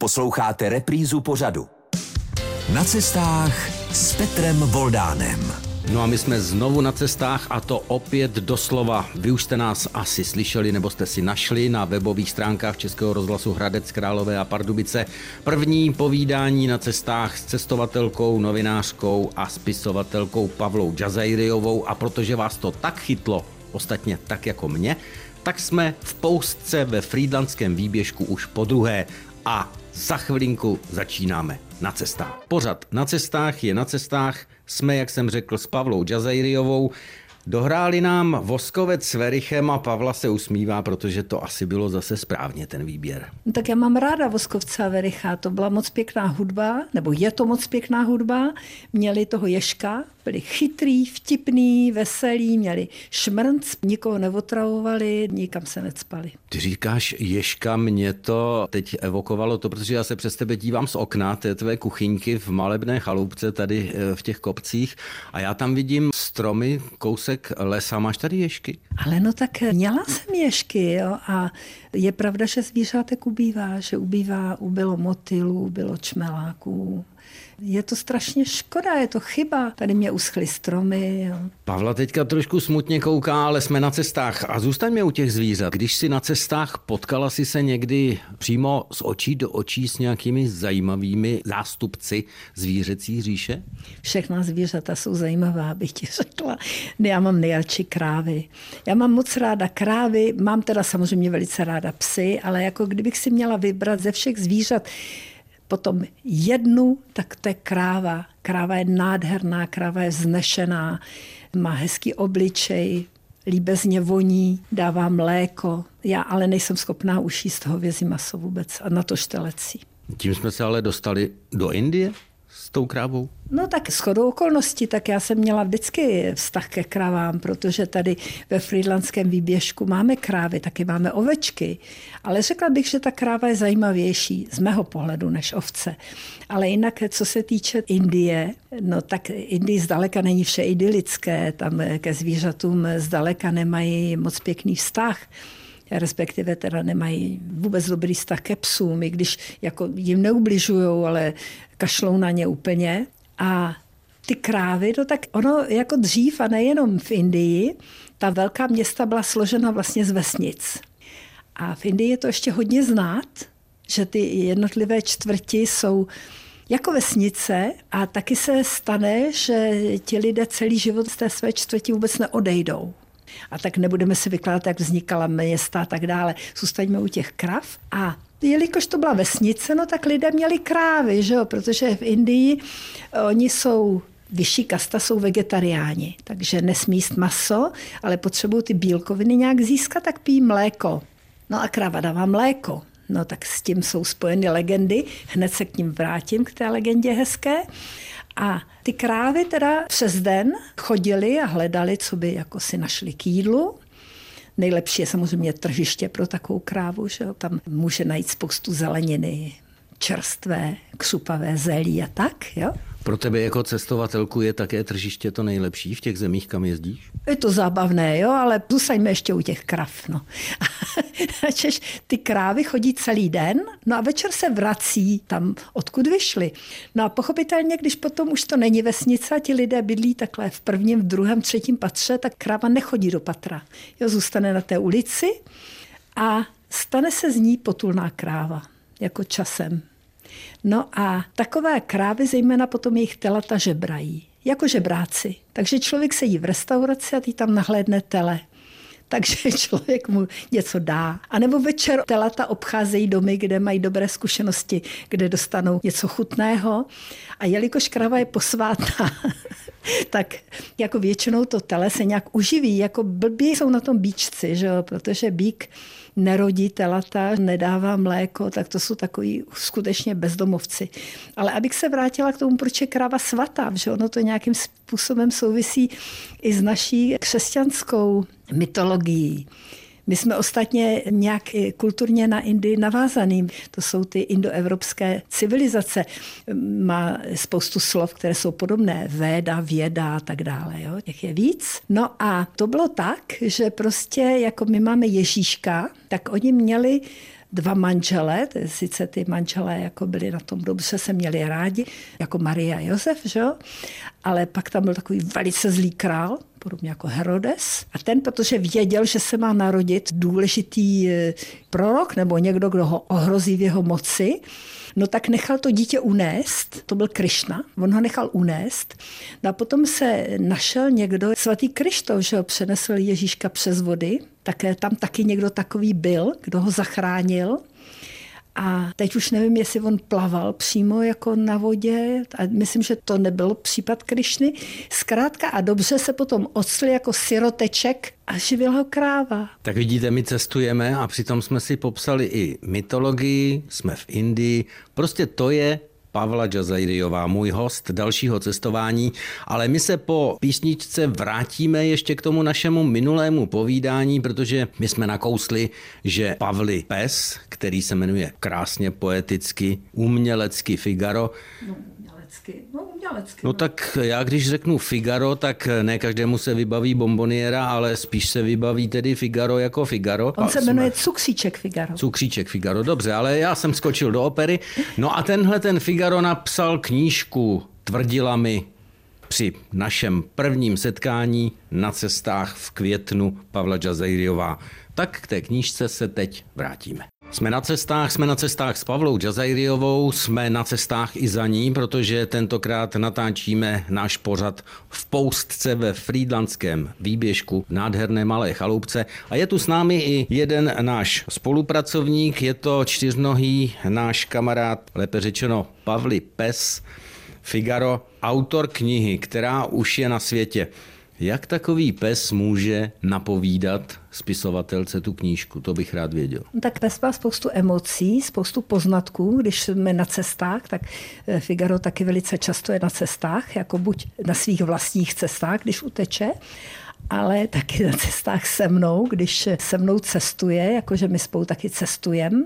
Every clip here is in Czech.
Posloucháte reprízu pořadu. Na cestách s Petrem Voldánem. No a my jsme znovu na cestách a to opět doslova. Vy už jste nás asi slyšeli nebo jste si našli na webových stránkách Českého rozhlasu Hradec Králové a Pardubice. První povídání na cestách s cestovatelkou, novinářkou a spisovatelkou Pavlou Džazajriovou a protože vás to tak chytlo, ostatně tak jako mě, tak jsme v poustce ve Frýdlandském výběžku už po druhé a za chvilinku začínáme na cestách. Pořad na cestách je na cestách. Jsme, jak jsem řekl, s Pavlou Džazajriovou. Dohráli nám Voskovec s Verichem a Pavla se usmívá, protože to asi bylo zase správně ten výběr. No, tak já mám ráda Voskovce a Vericha, to byla moc pěkná hudba, nebo je to moc pěkná hudba. Měli toho Ješka, byli chytrý, vtipný, veselý, měli šmrnc, nikoho neotravovali, nikam se necpali. Ty říkáš Ješka, mě to teď evokovalo to, protože já se přes tebe dívám z okna té tvé kuchyňky v malebné chaloupce tady eh, v těch kopcích a já tam vidím stromy, kousek lesa. Máš tady ješky? Ale no tak měla jsem ješky jo, a je pravda, že zvířátek ubývá, že ubývá, ubylo motylů, ubylo čmeláků, je to strašně škoda, je to chyba. Tady mě uschly stromy. Jo. Pavla teďka trošku smutně kouká, ale jsme na cestách. A zůstaňme u těch zvířat. Když si na cestách potkala si se někdy přímo z očí do očí s nějakými zajímavými zástupci zvířecí říše? Všechna zvířata jsou zajímavá, bych ti řekla. Já mám nejradši krávy. Já mám moc ráda krávy, mám teda samozřejmě velice ráda psy, ale jako kdybych si měla vybrat ze všech zvířat, potom jednu, tak to je kráva. Kráva je nádherná, kráva je vznešená, má hezký obličej, líbezně voní, dává mléko. Já ale nejsem schopná ušíst hovězí maso vůbec a na to štelecí. Tím jsme se ale dostali do Indie? S tou krávou? No tak shodou okolností, tak já jsem měla vždycky vztah ke krávám, protože tady ve Friedlandském výběžku máme krávy, taky máme ovečky, ale řekla bych, že ta kráva je zajímavější z mého pohledu než ovce. Ale jinak, co se týče Indie, no tak Indii zdaleka není vše idylické, tam ke zvířatům zdaleka nemají moc pěkný vztah respektive teda nemají vůbec dobrý vztah ke psům, i když jako jim neubližují, ale kašlou na ně úplně. A ty krávy, no tak ono jako dřív a nejenom v Indii, ta velká města byla složena vlastně z vesnic. A v Indii je to ještě hodně znát, že ty jednotlivé čtvrti jsou jako vesnice a taky se stane, že ti lidé celý život z té své čtvrti vůbec neodejdou. A tak nebudeme si vykládat, jak vznikala města a tak dále. Zůstaňme u těch krav a jelikož to byla vesnice, no tak lidé měli krávy, že jo? protože v Indii eh, oni jsou vyšší kasta jsou vegetariáni, takže nesmí jíst maso, ale potřebují ty bílkoviny nějak získat, tak pijí mléko. No a kráva dává mléko. No tak s tím jsou spojeny legendy, hned se k ním vrátím, k té legendě hezké. A ty krávy teda přes den chodili a hledali, co by jako si našli k jídlu. Nejlepší je samozřejmě tržiště pro takovou krávu, že jo? tam může najít spoustu zeleniny, čerstvé, křupavé zelí a tak. Jo? Pro tebe jako cestovatelku je také tržiště to nejlepší v těch zemích, kam jezdíš? Je to zábavné, jo, ale zůstaňme ještě u těch krav. No. Češ, ty krávy chodí celý den, no a večer se vrací tam, odkud vyšly. No a pochopitelně, když potom už to není vesnice a ti lidé bydlí takhle v prvním, v druhém, třetím patře, tak kráva nechodí do patra. Jo, zůstane na té ulici a stane se z ní potulná kráva, jako časem. No a takové krávy, zejména potom jejich telata žebrají, jako žebráci. Takže člověk sedí v restauraci a ty tam nahlédne tele. Takže člověk mu něco dá. A nebo večer telata obcházejí domy, kde mají dobré zkušenosti, kde dostanou něco chutného. A jelikož kráva je posvátná, tak jako většinou to tele se nějak uživí. Jako blbí jsou na tom bíčci, že jo? protože bík nerodí telata, nedává mléko, tak to jsou takový skutečně bezdomovci. Ale abych se vrátila k tomu, proč je kráva svatá, že ono to nějakým způsobem souvisí i s naší křesťanskou mytologií. My jsme ostatně nějak kulturně na Indii navázaný. To jsou ty indoevropské civilizace. Má spoustu slov, které jsou podobné. Véda, věda a tak dále. Jo? Těch je víc. No a to bylo tak, že prostě jako my máme Ježíška, tak oni měli dva manžele, sice ty manželé jako byli na tom dobře, se měli rádi, jako Maria a Josef, že ale pak tam byl takový velice zlý král, podobně jako Herodes. A ten, protože věděl, že se má narodit důležitý eh, prorok nebo někdo, kdo ho ohrozí v jeho moci, no tak nechal to dítě unést, to byl Krišna, on ho nechal unést. No a potom se našel někdo, svatý Krištof, že ho přenesl Ježíška přes vody, také tam taky někdo takový byl, kdo ho zachránil. A teď už nevím, jestli on plaval přímo jako na vodě, a myslím, že to nebyl případ Krišny. Zkrátka a dobře se potom ocl jako siroteček a živil ho kráva. Tak vidíte, my cestujeme a přitom jsme si popsali i mytologii, jsme v Indii. Prostě to je Pavla Džazajriová, můj host dalšího cestování, ale my se po písničce vrátíme ještě k tomu našemu minulému povídání, protože my jsme nakousli, že Pavli Pes, který se jmenuje krásně poeticky, umělecky Figaro, no umělecky. No, umělecky. No, no tak já když řeknu Figaro, tak ne každému se vybaví bomboniera, ale spíš se vybaví tedy Figaro jako Figaro. On se jmenuje jsme... Cukříček Figaro. Cukříček Figaro, dobře, ale já jsem skočil do opery. No a tenhle ten Figaro napsal knížku, tvrdila mi při našem prvním setkání na cestách v květnu Pavla Džazejriová. Tak k té knížce se teď vrátíme. Jsme na cestách, jsme na cestách s Pavlou Džazajriovou, jsme na cestách i za ní, protože tentokrát natáčíme náš pořad v Poustce ve Frýdlandském výběžku v nádherné malé chaloupce. A je tu s námi i jeden náš spolupracovník, je to čtyřnohý náš kamarád, lépe řečeno Pavli Pes, Figaro, autor knihy, která už je na světě. Jak takový pes může napovídat spisovatelce tu knížku? To bych rád věděl. No tak pes má spoustu emocí, spoustu poznatků. Když jsme na cestách, tak eh, Figaro taky velice často je na cestách, jako buď na svých vlastních cestách, když uteče, ale taky na cestách se mnou, když se mnou cestuje, jakože my spolu taky cestujeme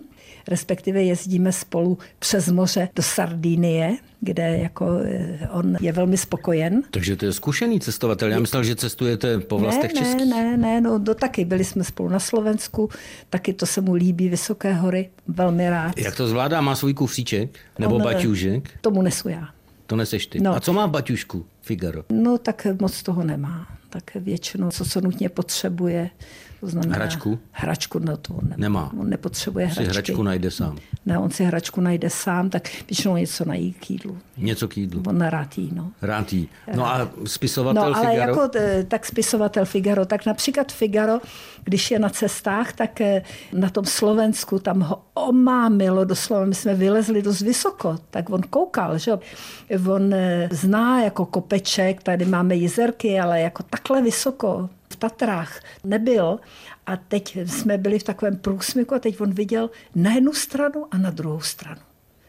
respektive jezdíme spolu přes moře do Sardinie, kde jako eh, on je velmi spokojen. Takže to je zkušený cestovatel. Já myslel, že cestujete po vlastech ne, českých. Ne, ne, ne, no do taky. Byli jsme spolu na Slovensku, taky to se mu líbí, Vysoké hory, velmi rád. Jak to zvládá? Má svůj kufříček? Nebo on, baťužek? Tomu nesu já. To neseš ty. No. A co má v baťušku Figaro? No tak moc toho nemá. Tak většinou, co, co nutně potřebuje, to znamená, hračku? Hračku no to nemá. nemá. On nepotřebuje hračky. Si hračku najde sám. Ne, on si hračku najde sám, tak většinou něco nají k jídlu. Něco k jídlu. On rád jí, no. Rád jí. No a spisovatel no, ale Figaro? jako eh, tak spisovatel Figaro, tak například Figaro, když je na cestách, tak eh, na tom Slovensku tam ho omámilo doslova, my jsme vylezli dost vysoko, tak on koukal, že On eh, zná jako kopeček, tady máme jezerky, ale jako takhle vysoko Tatrách nebyl. A teď jsme byli v takovém průsmyku a teď on viděl na jednu stranu a na druhou stranu.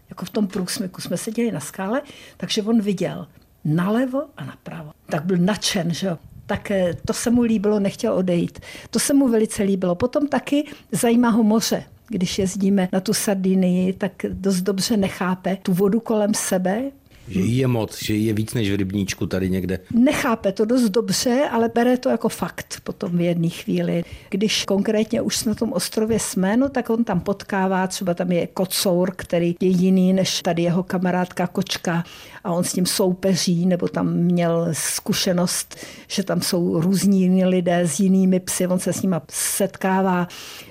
Jako v tom průsmyku jsme seděli na skále, takže on viděl nalevo a napravo. Tak byl nadšen, že jo tak eh, to se mu líbilo, nechtěl odejít. To se mu velice líbilo. Potom taky zajímá ho moře. Když jezdíme na tu Sardinii, tak dost dobře nechápe tu vodu kolem sebe, že jí je moc, že jí je víc než v rybníčku tady někde. Nechápe to dost dobře, ale bere to jako fakt potom v jedné chvíli. Když konkrétně už na tom ostrově jsme, no, tak on tam potkává, třeba tam je kocour, který je jiný než tady jeho kamarádka kočka a on s ním soupeří, nebo tam měl zkušenost, že tam jsou různí lidé s jinými psy, on se s nimi setkává,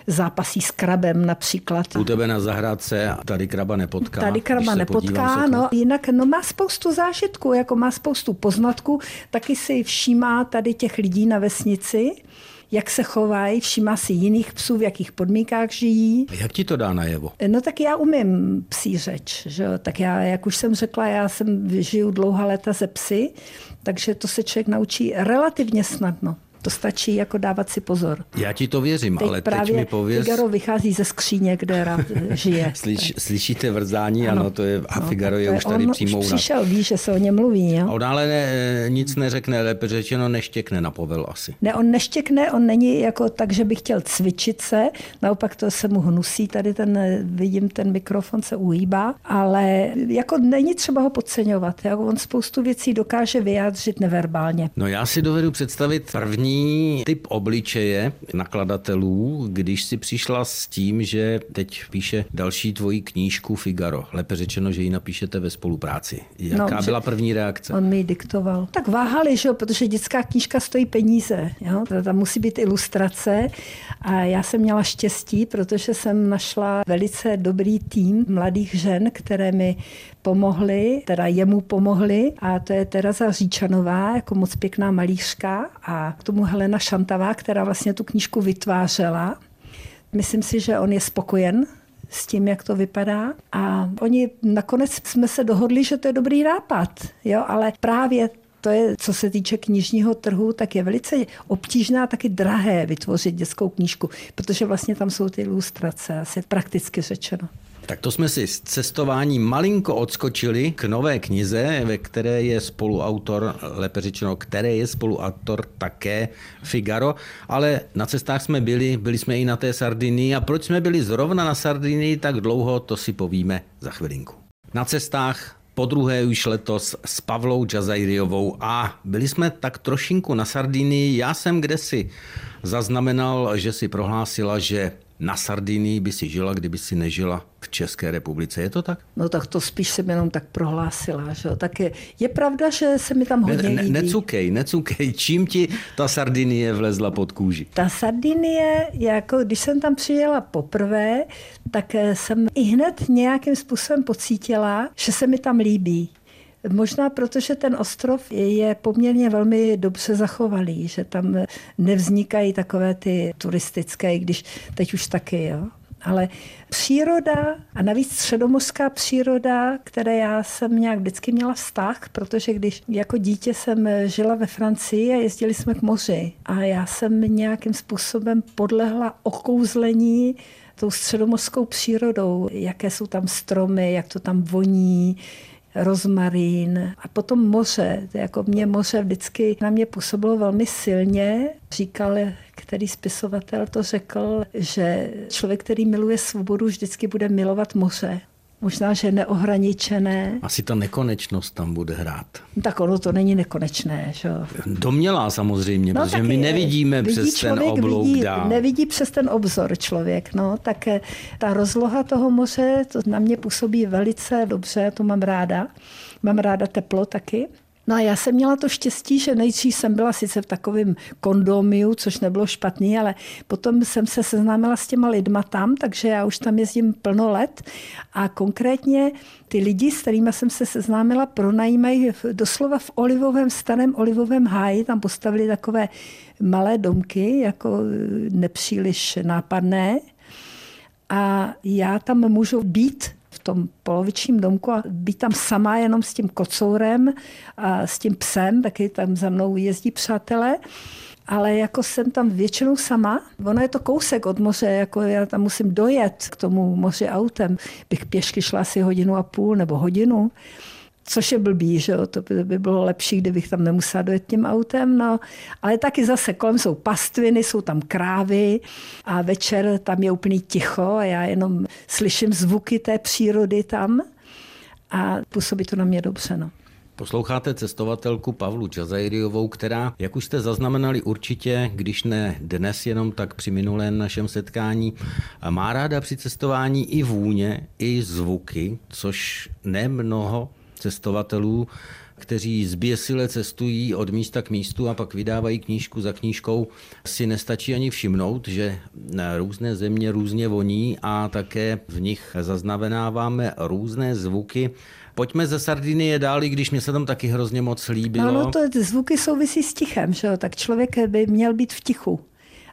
zápasí s krabem například. U tebe na zahrádce tady kraba nepotká. Tady kraba nepotká, no jinak no, má spoustu zážitků, jako má spoustu poznatků, taky si všímá tady těch lidí na vesnici, jak se chovají, všímá si jiných psů, v jakých podmínkách žijí. A jak ti to dá najevo? No tak já umím psí řeč. Že? Tak já, jak už jsem řekla, já jsem žiju dlouhá léta ze psy, takže to se člověk naučí relativně snadno. To stačí jako dávat si pozor. Já ti to věřím, teď ale právě teď mi pověz... Figaro vychází ze skříně, kde rád žije. Slyš, slyšíte vrzání, ano, ano to je, a no, Figaro je, je už tady přímo už přišel, ví, že se o něm mluví. Jo? On ale ne, nic neřekne, lépe řečeno neštěkne na povel asi. Ne, on neštěkne, on není jako tak, že by chtěl cvičit se, naopak to se mu hnusí, tady ten, vidím, ten mikrofon se uhýbá, ale jako není třeba ho podceňovat. Jo? On spoustu věcí dokáže vyjádřit neverbálně. No já si dovedu představit první zvláštní typ obličeje nakladatelů, když si přišla s tím, že teď píše další tvoji knížku Figaro. Lépe řečeno, že ji napíšete ve spolupráci. Jaká no, byla první reakce? On mi diktoval. Tak váhali, že jo, protože dětská knížka stojí peníze. Jo? Tam musí být ilustrace a já jsem měla štěstí, protože jsem našla velice dobrý tým mladých žen, které mi pomohly, teda jemu pomohly a to je Tereza Říčanová, jako moc pěkná malířka a k tomu Helena Šantavá, která vlastně tu knížku vytvářela. Myslím si, že on je spokojen s tím, jak to vypadá. A oni nakonec jsme se dohodli, že to je dobrý nápad, jo, ale právě to je, co se týče knižního trhu, tak je velice obtížné a taky drahé vytvořit dětskou knížku, protože vlastně tam jsou ty ilustrace, asi prakticky řečeno. Tak to jsme si z cestování malinko odskočili k nové knize, ve které je spoluautor, lépe řečeno, které je spoluautor také Figaro, ale na cestách jsme byli, byli jsme i na té Sardinii a proč jsme byli zrovna na Sardinii tak dlouho, to si povíme za chvilinku. Na cestách po druhé už letos s Pavlou Džazajriovou a byli jsme tak trošinku na Sardinii. Já jsem kdesi zaznamenal, že si prohlásila, že na Sardinii by si žila, kdyby si nežila v České republice. Je to tak? No tak to spíš jsem jenom tak prohlásila. Že? Tak je, je pravda, že se mi tam hodně ne, ne, Necukej, necukej. Čím ti ta Sardinie vlezla pod kůži? Ta Sardinie, jako když jsem tam přijela poprvé, tak jsem i hned nějakým způsobem pocítila, že se mi tam líbí. Možná protože ten ostrov je poměrně velmi dobře zachovalý, že tam nevznikají takové ty turistické, když teď už taky, jo. Ale příroda a navíc středomořská příroda, které já jsem nějak vždycky měla vztah, protože když jako dítě jsem žila ve Francii a jezdili jsme k moři a já jsem nějakým způsobem podlehla okouzlení tou středomořskou přírodou, jaké jsou tam stromy, jak to tam voní, rozmarín a potom moře. Jako mě moře vždycky na mě působilo velmi silně. Říkal, který spisovatel to řekl, že člověk, který miluje svobodu, vždycky bude milovat moře. Možná, že neohraničené. Asi ta nekonečnost tam bude hrát. Tak ono to není nekonečné. Že? Domělá samozřejmě, no, protože my nevidíme přes ten oblouk vidí, dál. Nevidí přes ten obzor člověk. No, tak eh, ta rozloha toho moře, to na mě působí velice dobře, to mám ráda. Mám ráda teplo taky. No a já jsem měla to štěstí, že nejdřív jsem byla sice v takovém kondomiu, což nebylo špatný, ale potom jsem se seznámila s těma lidma tam, takže já už tam jezdím plno let. A konkrétně ty lidi, s kterými jsem se seznámila, pronajímají doslova v olivovém, starém olivovém háji, tam postavili takové malé domky, jako nepříliš nápadné, a já tam můžu být tom polovičním domku a být tam sama jenom s tím kocourem a s tím psem, taky tam za mnou jezdí přátelé ale jako jsem tam většinou sama. Ono je to kousek od moře, jako já tam musím dojet k tomu moři autem. Bych pěšky šla asi hodinu a půl nebo hodinu což je blbý, že jo? to by, by bylo lepší, kdybych tam nemusela dojet tím autem, no. ale taky zase kolem jsou pastviny, jsou tam krávy a večer tam je úplný ticho a já jenom slyším zvuky té přírody tam a působí to na mě dobře. No. Posloucháte cestovatelku Pavlu Čazajriovou, která, jak už jste zaznamenali určitě, když ne dnes jenom, tak při minulém našem setkání, má ráda při cestování i vůně, i zvuky, což nemnoho cestovatelů, kteří zběsile cestují od místa k místu a pak vydávají knížku za knížkou, si nestačí ani všimnout, že různé země různě voní a také v nich zaznamenáváme různé zvuky. Pojďme ze Sardinie dál, když mě se tam taky hrozně moc líbilo. No, no to zvuky souvisí s tichem, že jo? tak člověk by měl být v tichu.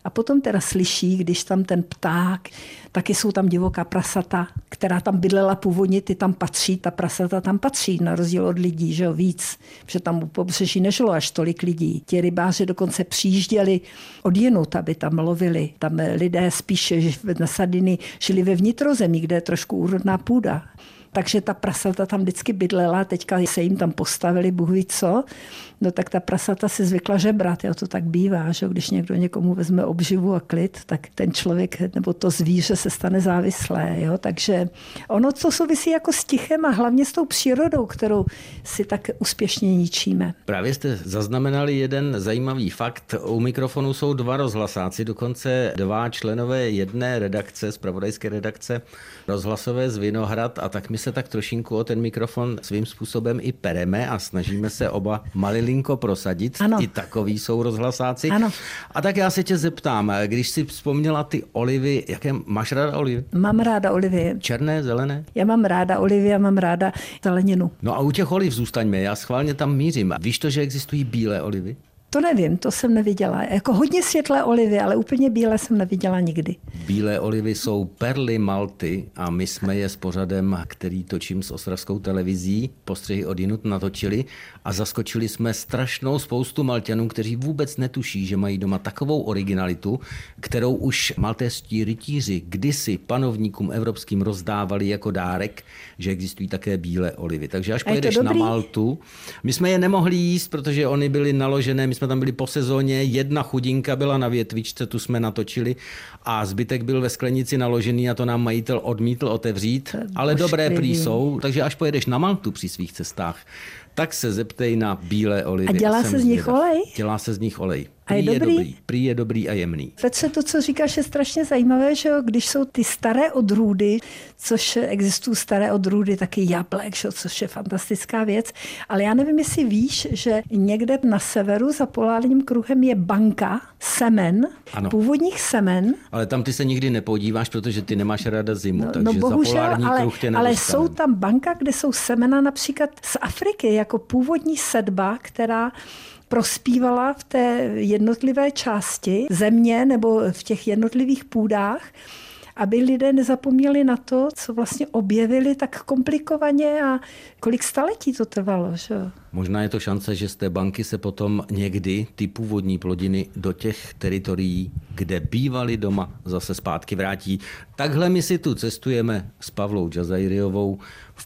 A potom teda slyší, když tam ten pták, taky jsou tam divoká prasata, která tam bydlela původně, ty tam patří, ta prasata tam patří, na rozdíl od lidí, že jo, víc, protože tam u pobřeží nežilo až tolik lidí. Ti rybáři dokonce přijížděli od jinut, aby tam lovili. Tam lidé spíše na Sardiny žili ve vnitrozemí, kde je trošku úrodná půda. takže ta prasata tam vždycky bydlela, teďka se jim tam postavili, Bůh ví co, no tak ta prasata si zvykla žebrat, jo, to tak bývá, že když někdo někomu vezme obživu a klid, tak ten člověk nebo to zvíře se stane závislé, jo, takže ono to souvisí jako s tichem a hlavně s tou přírodou, kterou si tak úspěšně ničíme. Právě jste zaznamenali jeden zajímavý fakt. U mikrofonu jsou dva rozhlasáci, dokonce dva členové jedné redakce, zpravodajské redakce rozhlasové z Vinohrad a tak my se tak trošinku o ten mikrofon svým způsobem i pereme a snažíme se oba malilinko prosadit. Ano. I takový jsou rozhlasáci. Ano. A tak já se tě zeptám, když si vzpomněla ty olivy, jaké máš ráda olivy? Mám ráda olivy. Černé, zelené? Já mám ráda olivy a mám ráda zeleninu. No a u těch oliv zůstaňme, já schválně tam mířím. Víš to, že existují bílé olivy? To nevím, to jsem neviděla. Jako hodně světlé olivy, ale úplně bílé jsem neviděla nikdy. Bílé olivy jsou perly Malty a my jsme je s pořadem, který točím s ostravskou televizí, postřehy od jinut natočili a zaskočili jsme strašnou spoustu Malťanů, kteří vůbec netuší, že mají doma takovou originalitu, kterou už maltéští rytíři kdysi panovníkům evropským rozdávali jako dárek, že existují také bílé olivy. Takže až pojedeš na? Maltu, my jsme je nemohli jíst, protože oni byly naložené, my jsme tam byli po sezóně, jedna chudinka byla na větvičce, tu jsme natočili a zbytek byl ve sklenici naložený a to nám majitel odmítl otevřít, ale dobré prý jsou, takže až pojedeš na Maltu při svých cestách, tak se zeptej na bílé olivy. A dělá Jsem se z nich zvědav. olej? Dělá se z nich olej. A je Prý dobrý? dobrý. Prý je dobrý a jemný. Petře, to, co říkáš, je strašně zajímavé, že jo? když jsou ty staré odrůdy, což existují staré odrůdy, taky jablek, že jo? což je fantastická věc. Ale já nevím, jestli víš, že někde na severu za polárním kruhem je banka semen, Ano. původních semen, Ale tam ty se nikdy nepodíváš, protože ty nemáš ráda zimu, No, takže no bohužel, za polární ale, kruh tě ale jsou tam banka, kde jsou semena například z Afriky, jako původní sedba, která prospívala v té jednotlivé části země nebo v těch jednotlivých půdách, aby lidé nezapomněli na to, co vlastně objevili tak komplikovaně a kolik staletí to trvalo. Že? Možná je to šance, že z té banky se potom někdy ty původní plodiny do těch teritorií, kde bývali doma, zase zpátky vrátí. Takhle my si tu cestujeme s Pavlou Džazajriovou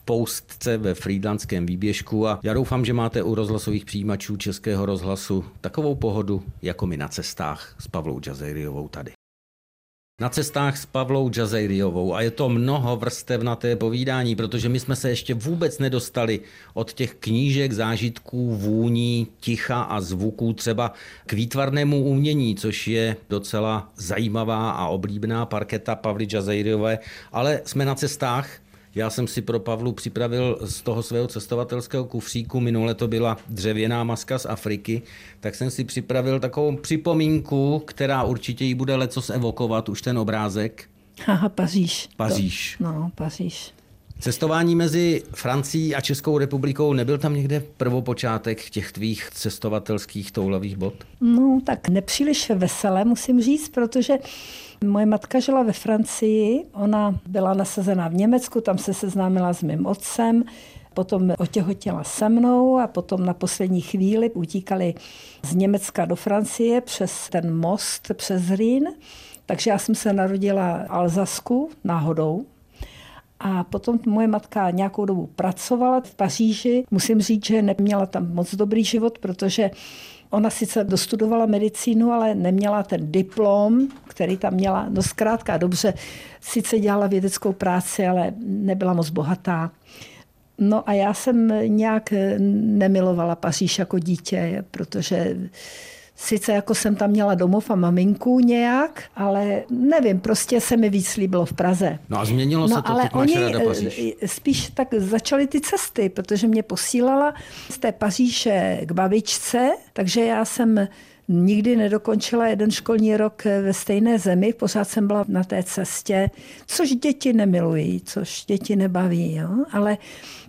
Poustce ve Frýdlandském výběžku a já doufám, že máte u rozhlasových přijímačů Českého rozhlasu takovou pohodu, jako my na cestách s Pavlou Džazajriovou tady. Na cestách s Pavlou Džazejriovou a je to mnoho vrstevnaté povídání, protože my jsme se ještě vůbec nedostali od těch knížek, zážitků, vůní, ticha a zvuků třeba k výtvarnému umění, což je docela zajímavá a oblíbená parketa Pavly Džazejriové, ale jsme na cestách já jsem si pro Pavlu připravil z toho svého cestovatelského kufříku, minule to byla dřevěná maska z Afriky, tak jsem si připravil takovou připomínku, která určitě jí bude lecos evokovat, už ten obrázek. Haha, Paříž. Paříž. To, no, Paříž. Cestování mezi Francií a Českou republikou, nebyl tam někde prvopočátek těch tvých cestovatelských toulavých bod? No, tak nepříliš veselé, musím říct, protože moje matka žila ve Francii, ona byla nasazená v Německu, tam se seznámila s mým otcem, potom otěhotněla se mnou a potom na poslední chvíli utíkali z Německa do Francie přes ten most, přes Rýn. Takže já jsem se narodila v Alzasku náhodou, a potom moje matka nějakou dobu pracovala v Paříži. Musím říct, že neměla tam moc dobrý život, protože ona sice dostudovala medicínu, ale neměla ten diplom, který tam měla. No zkrátka dobře, sice dělala vědeckou práci, ale nebyla moc bohatá. No a já jsem nějak nemilovala Paříž jako dítě, protože Sice jako jsem tam měla domov a maminku nějak, ale nevím, prostě se mi víc líbilo v Praze. No a změnilo se to, ale oni ráda Paříž. eh, spíš tak začaly ty cesty, protože mě posílala z té Paříže k babičce, takže já jsem nikdy nedokončila jeden školní rok ve stejné zemi, pořád jsem byla na té cestě, což děti nemilují, což děti nebaví, jo? ale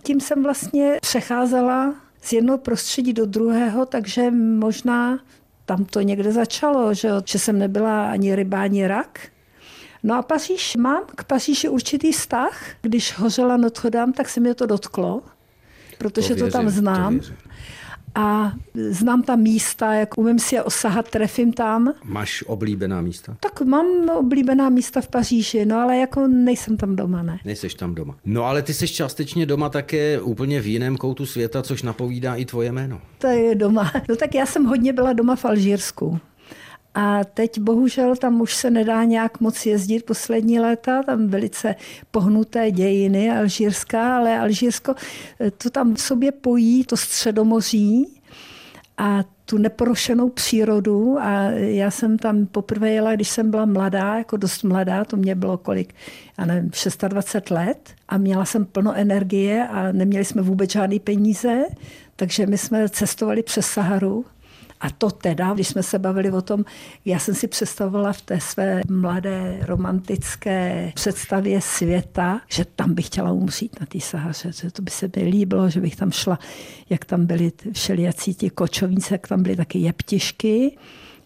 tím jsem vlastně přecházela z jednoho prostředí do druhého, takže možná tam to někde začalo, že, že jsem nebyla ani ryba, ani rak. No a Paříž mám k Paříži určitý vztah. Když hořela Notre Dame, tak se mě to dotklo, protože to, věřím, tam znám. věřím. A znám tam místa, jak umím si je osahat, trefím tam. Máš oblíbená místa? Tak mám oblíbená místa v Paříži, no ale jako nejsem tam doma, ne. Nejseš tam doma. No ale ty jsi částečně doma také úplně v jiném koutu světa, což napovídá i tvoje jméno. To je doma. No tak já jsem hodně byla doma v Alžírsku. A teď bohužel tam už se nedá nějak moc jezdit poslední léta, tam velice pohnuté dějiny Alžírská, ale Alžírsko eh, to tam v sobě pojí, to středomoří a tu neporošenou přírodu. A já jsem tam poprvé jela, když jsem byla mladá, jako dost mladá, to mě bylo kolik, já nevím, 26 let a měla jsem plno energie a neměli jsme vůbec žádné peníze, takže my jsme cestovali přes Saharu a to teda, když jsme se bavili o tom, já jsem si představovala v té své mladé romantické představě světa, že tam bych chtěla umřít na té Sahaře, že to by se mi líbilo, že bych tam šla, jak tam byly všelijací ti kočovníci, jak tam byly taky jeptišky.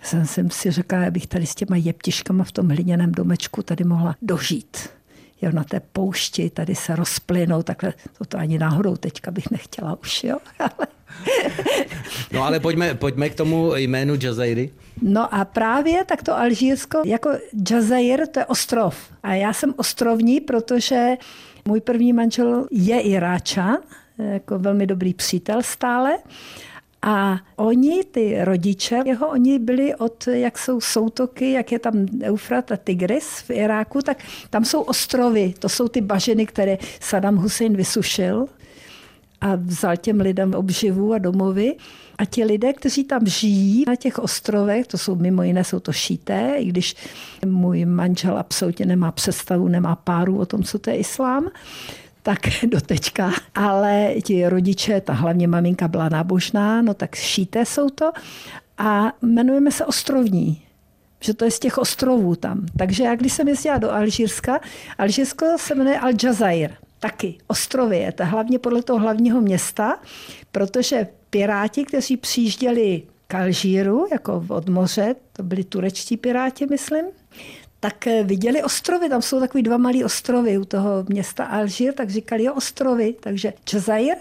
Jsem, jsem si řekla, já bych tady s těma jeptiškama v tom hliněném domečku tady mohla dožít jo, na té poušti, tady se rozplynou, takhle, to, to ani náhodou teďka bych nechtěla už, jo, ale No ale pojďme, pojďme k tomu jménu Jazairi. No a právě tak to Alžírsko, jako Jazair, to je ostrov. A já jsem ostrovní, protože můj první manžel je Iráčan, jako velmi dobrý přítel stále. A oni, ty rodiče jeho, oni byli od, jak jsou soutoky, jak je tam Eufrat a Tigris v Iráku, tak tam jsou ostrovy. To jsou ty bažiny, které Saddam Hussein vysušil a vzal těm lidem obživu a domovy. A ti lidé, kteří tam žijí na těch ostrovech, to jsou mimo jiné, jsou to šíté, i když můj manžel absolutně nemá představu, nemá páru o tom, co to je islám, tak do teďka. Ale ti rodiče, ta hlavně maminka byla nábožná, no tak šíté jsou to. A jmenujeme se Ostrovní že to je z těch ostrovů tam. Takže já když jsem jezdila do Alžírska, Alžírsko se jmenuje Al Jazair taky ostrovy. Je to hlavně podle toho hlavního města, protože piráti, kteří přijížděli k Alžíru, jako od moře, to byli turečtí piráti, myslím, tak eh, viděli ostrovy, tam jsou takový dva malé ostrovy u toho města Alžír, tak říkali, jo, ostrovy, takže Jazair.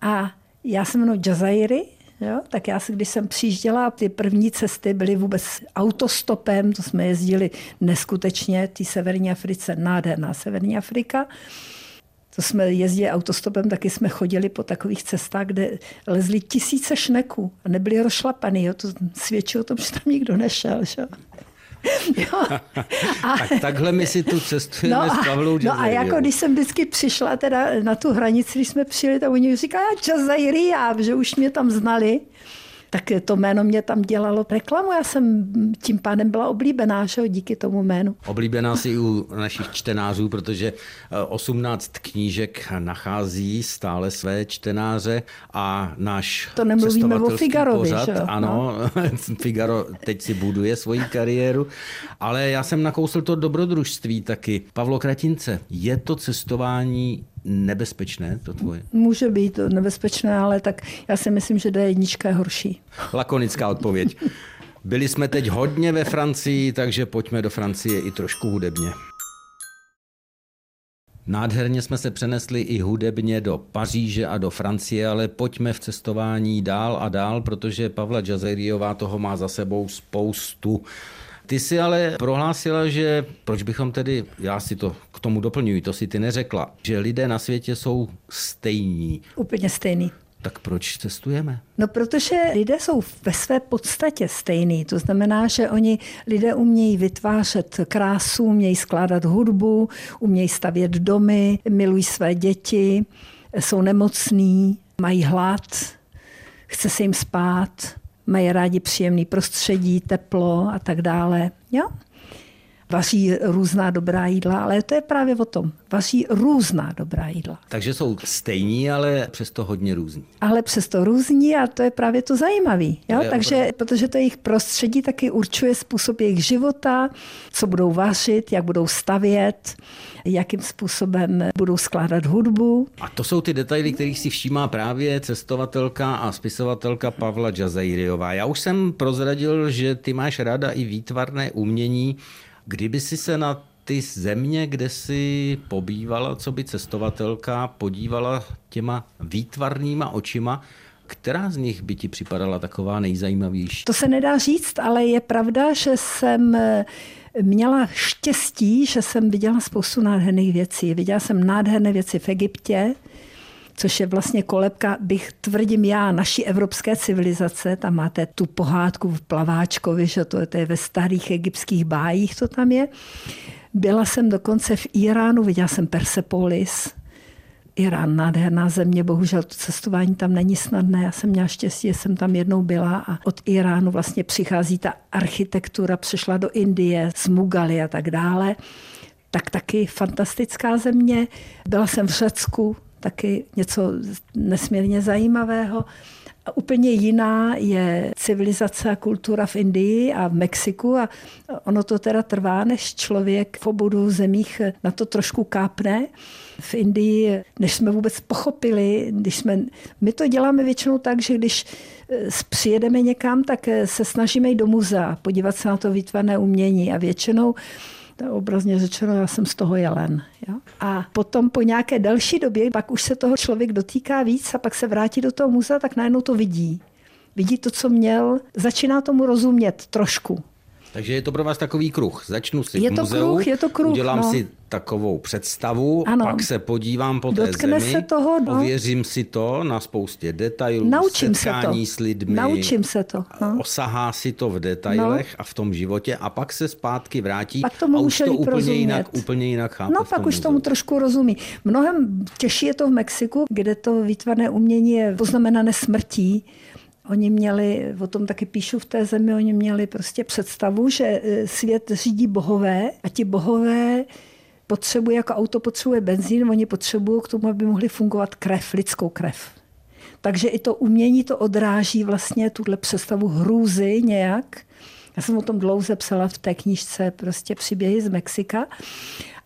A já se jmenuji Jazairy, Jo? Tak já, když jsem přijížděla, ty první cesty byly vůbec autostopem, to jsme jezdili neskutečně, ty Severní Africe, nádherná Severní Afrika. To jsme jezdili autostopem, taky jsme chodili po takových cestách, kde lezli tisíce šneků a nebyli rozšlapaný. Jo? To svědčí o tom, že tam nikdo nešel. Že? Jo. A, tak takhle my si tu cestujeme no a, s Pavlou No a jako když jsem vždycky přišla teda na tu hranici, když jsme přijeli, tak oni říkali, já že už mě tam znali tak to jméno mě tam dělalo reklamu. Já jsem tím pádem byla oblíbená, že díky tomu jménu. Oblíbená si u našich čtenářů, protože 18 eh, knížek nachází stále své čtenáře a náš To nemluvíme o Figarovi, pořad, že? Ano, no. Figaro teď si buduje svoji kariéru, ale já jsem nakousl to dobrodružství taky. Pavlo Kratince, je to cestování nebezpečné, to tvoje? Může být nebezpečné, ale tak já si myslím, že D1 je horší. Lakonická odpověď. Byli jsme teď hodně ve Francii, takže pojďme do Francie i trošku hudebně. Nádherně jsme se přenesli i hudebně do Paříže a do Francie, ale pojďme v cestování dál a dál, protože Pavla Jazeriová toho má za sebou spoustu. Ty si ale prohlásila, že proč bychom tedy, já si to k tomu doplňuji, to si ty neřekla, že lidé na světě jsou stejní. Úplně stejný. Tak proč cestujeme? No, protože lidé jsou ve své podstatě stejný. To znamená, že oni lidé umějí vytvářet krásu, umějí skládat hudbu, umějí stavět domy, milují své děti, jsou nemocní, mají hlad, chce se jim spát, mají rádi příjemný prostředí, teplo a tak dále. Jo? Vaří různá dobrá jídla, ale to je právě o tom. Vaří různá dobrá jídla. Takže jsou stejní, ale přesto hodně různí. Ale přesto různí a to je právě to zajímavé. Takže, protože to jejich prostředí taky určuje způsob jejich života, co budou vařit, jak budou stavět, jakým způsobem budou skládat hudbu. A to jsou ty detaily, kterých si všímá právě cestovatelka a spisovatelka Pavla Jazairiová. Já už jsem prozradil, že ty máš ráda i výtvarné umění. Kdyby si se na ty země, kde si pobývala, co by cestovatelka, podívala těma výtvarnýma očima, Která z nich by ti připadala taková nejzajímavější? To se nedá říct, ale je pravda, že jsem eh, měla štěstí, že jsem viděla spoustu nádherných věcí. Viděla jsem nádherné věci v Egyptě, což je vlastně kolebka, bych tvrdím já, naší evropské civilizace. Tam máte tu pohádku v Plaváčkovi, že to, to je ve starých egyptských bájích, to tam je. Byla jsem dokonce v Iránu, viděla jsem Persepolis, Irán, nádherná země, bohužel to cestování tam není snadné. Já jsem měla štěstí, že jsem tam jednou byla a od Iránu vlastně přichází ta architektura, přešla do Indie, z Mugaly a tak dále. Tak taky fantastická země. Byla jsem v Řecku, taky něco nesmírně zajímavého. A úplně jiná je civilizace a kultura v Indii a v Mexiku a ono to teda trvá, než člověk v obou zemích na to trošku kápne. V Indii, než jsme vůbec pochopili, když jsme, my to děláme většinou tak, že když eh, přijedeme někam, tak eh, se snažíme jít do muzea, podívat se na to výtvarné umění a většinou obrazně řečeno, já jsem z toho jelen. Jo? A potom po nějaké delší době, pak už se toho člověk dotýká víc a pak se vrátí do toho muzea, tak najednou to vidí. Vidí to, co měl, začíná tomu rozumět trošku. Takže je to pro vás takový kruh. Začnu si je to muzeu, kruh, je to kruh, udělám no. si takovou představu, Ano. pak se podívám po té Dotkne zemi, se toho, no. ověřím si to na spoustě detailů, Naučím se to. setkání s lidmi, Naučím se to. No. osahá si to v detailech a v tom životě a pak se zpátky vrátí Pak tomu a už to úplně rozumět. jinak, úplně jinak chápe No pak už tomu muzeu. trošku rozumí. Mnohem těžší je to v Mexiku, kde to výtvarné umění je poznamenané smrtí. Oni měli, o tom taky píšu v té zemi, oni měli prostě představu, že e, svět řídí bohové a ti bohové potřebují, jako auto potřebuje benzín, oni potřebují k tomu, aby mohli fungovat krev, lidskou krev. Takže i to umění to odráží vlastně tuhle představu hrůzy nějak. Já jsem o tom dlouze psala v té knížce prostě příběhy z Mexika.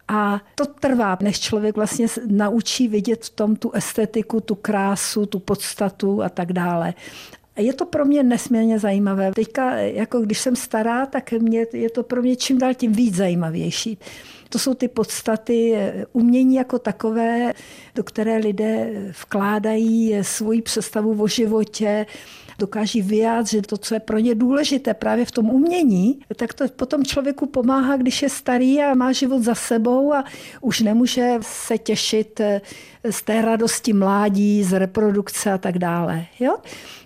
A to trvá, než člověk vlastně naučí vidět v tom tu estetiku, tu krásu, tu podstatu a tak dále. Je to pro mě nesmírně zajímavé. Teďka, jako když jsem stará, tak mě, je to pro mě čím dál tím víc zajímavější. To jsou ty podstaty eh, umění jako takové, do které lidé vkládají eh, svoji představu o životě, dokáží vyjádřit to, co je pro ně důležité právě v tom umění, tak to potom člověku pomáhá, když je starý a má život za sebou a už nemůže se těšit eh, z té radosti mládí, z reprodukce a tak dále. Jo?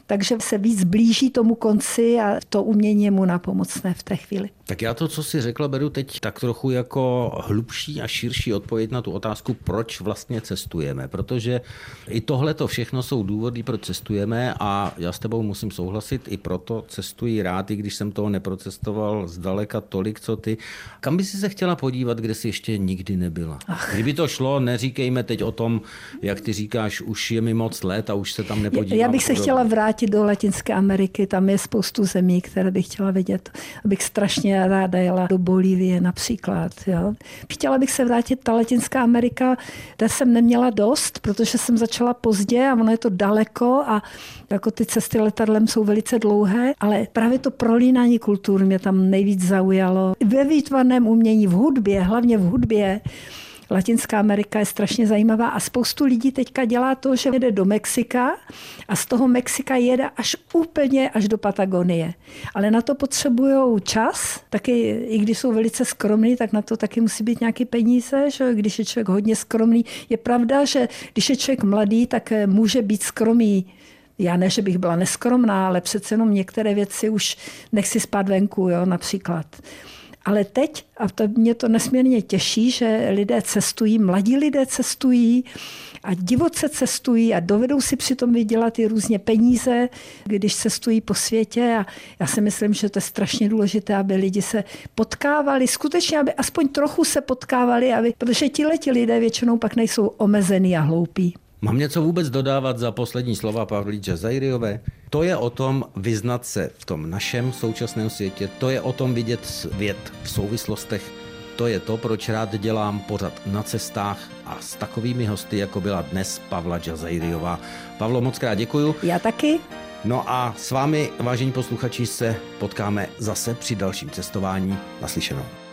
Takže se víc blíží tomu konci a to umění je mu napomocné v té chvíli. Tak já to, co si řekla, beru teď tak trochu jako hlubší a širší odpověď na tu otázku, proč vlastně cestujeme. Protože i tohle to všechno jsou důvody, proč cestujeme a já s tebou musím souhlasit, i proto cestuji rád, i když jsem toho neprocestoval zdaleka tolik, co ty. Kam by si se chtěla podívat, kde jsi ještě nikdy nebyla? Ach. Kdyby to šlo, neříkejme teď o tom, jak ty říkáš, už je mi moc let a už se tam nepodívám. Já bych se chtěla vrátit do Latinské Ameriky, tam je spoustu zemí, které bych chtěla vidět. Abych strašně ráda jela do Bolívie například. Jo. Chtěla bych se vrátit, ta Latinská Amerika, té jsem neměla dost, protože jsem začala pozdě a ono je to daleko a jako ty cesty letadlem jsou velice dlouhé, ale právě to prolínání kultur mě tam nejvíc zaujalo. Ve výtvarném umění, v hudbě, hlavně v hudbě, Latinská Amerika je strašně zajímavá a spoustu lidí teďka dělá to, že jede do Mexika a z toho Mexika jede až úplně až do Patagonie. Ale na to potřebují čas, taky i když jsou velice skromní, tak na to taky musí být nějaké peníze, že když je člověk hodně skromný. Je pravda, že když je člověk mladý, tak eh, může být skromný já ne, že bych byla neskromná, ale přece jenom některé věci už nechci spát venku, jo, například. Ale teď, a to mě to nesmírně těší, že lidé cestují, mladí lidé cestují a divoce cestují a dovedou si přitom vydělat i různě peníze, když cestují po světě. A já si myslím, že to je strašně důležité, aby lidi se potkávali, skutečně, aby aspoň trochu se potkávali, aby, protože ti lidé většinou pak nejsou omezený a hloupí. Mám něco vůbec dodávat za poslední slova Pavlí Džazajriové? To je o tom vyznat se v tom našem současném světě, to je o tom vidět svět v souvislostech, to je to, proč rád dělám pořad na cestách a s takovými hosty, jako byla dnes Pavla Džazajriová. Pavlo, moc krát děkuju. Já taky. No a s vámi, vážení posluchači, se potkáme zase při dalším cestování. Naslyšenou.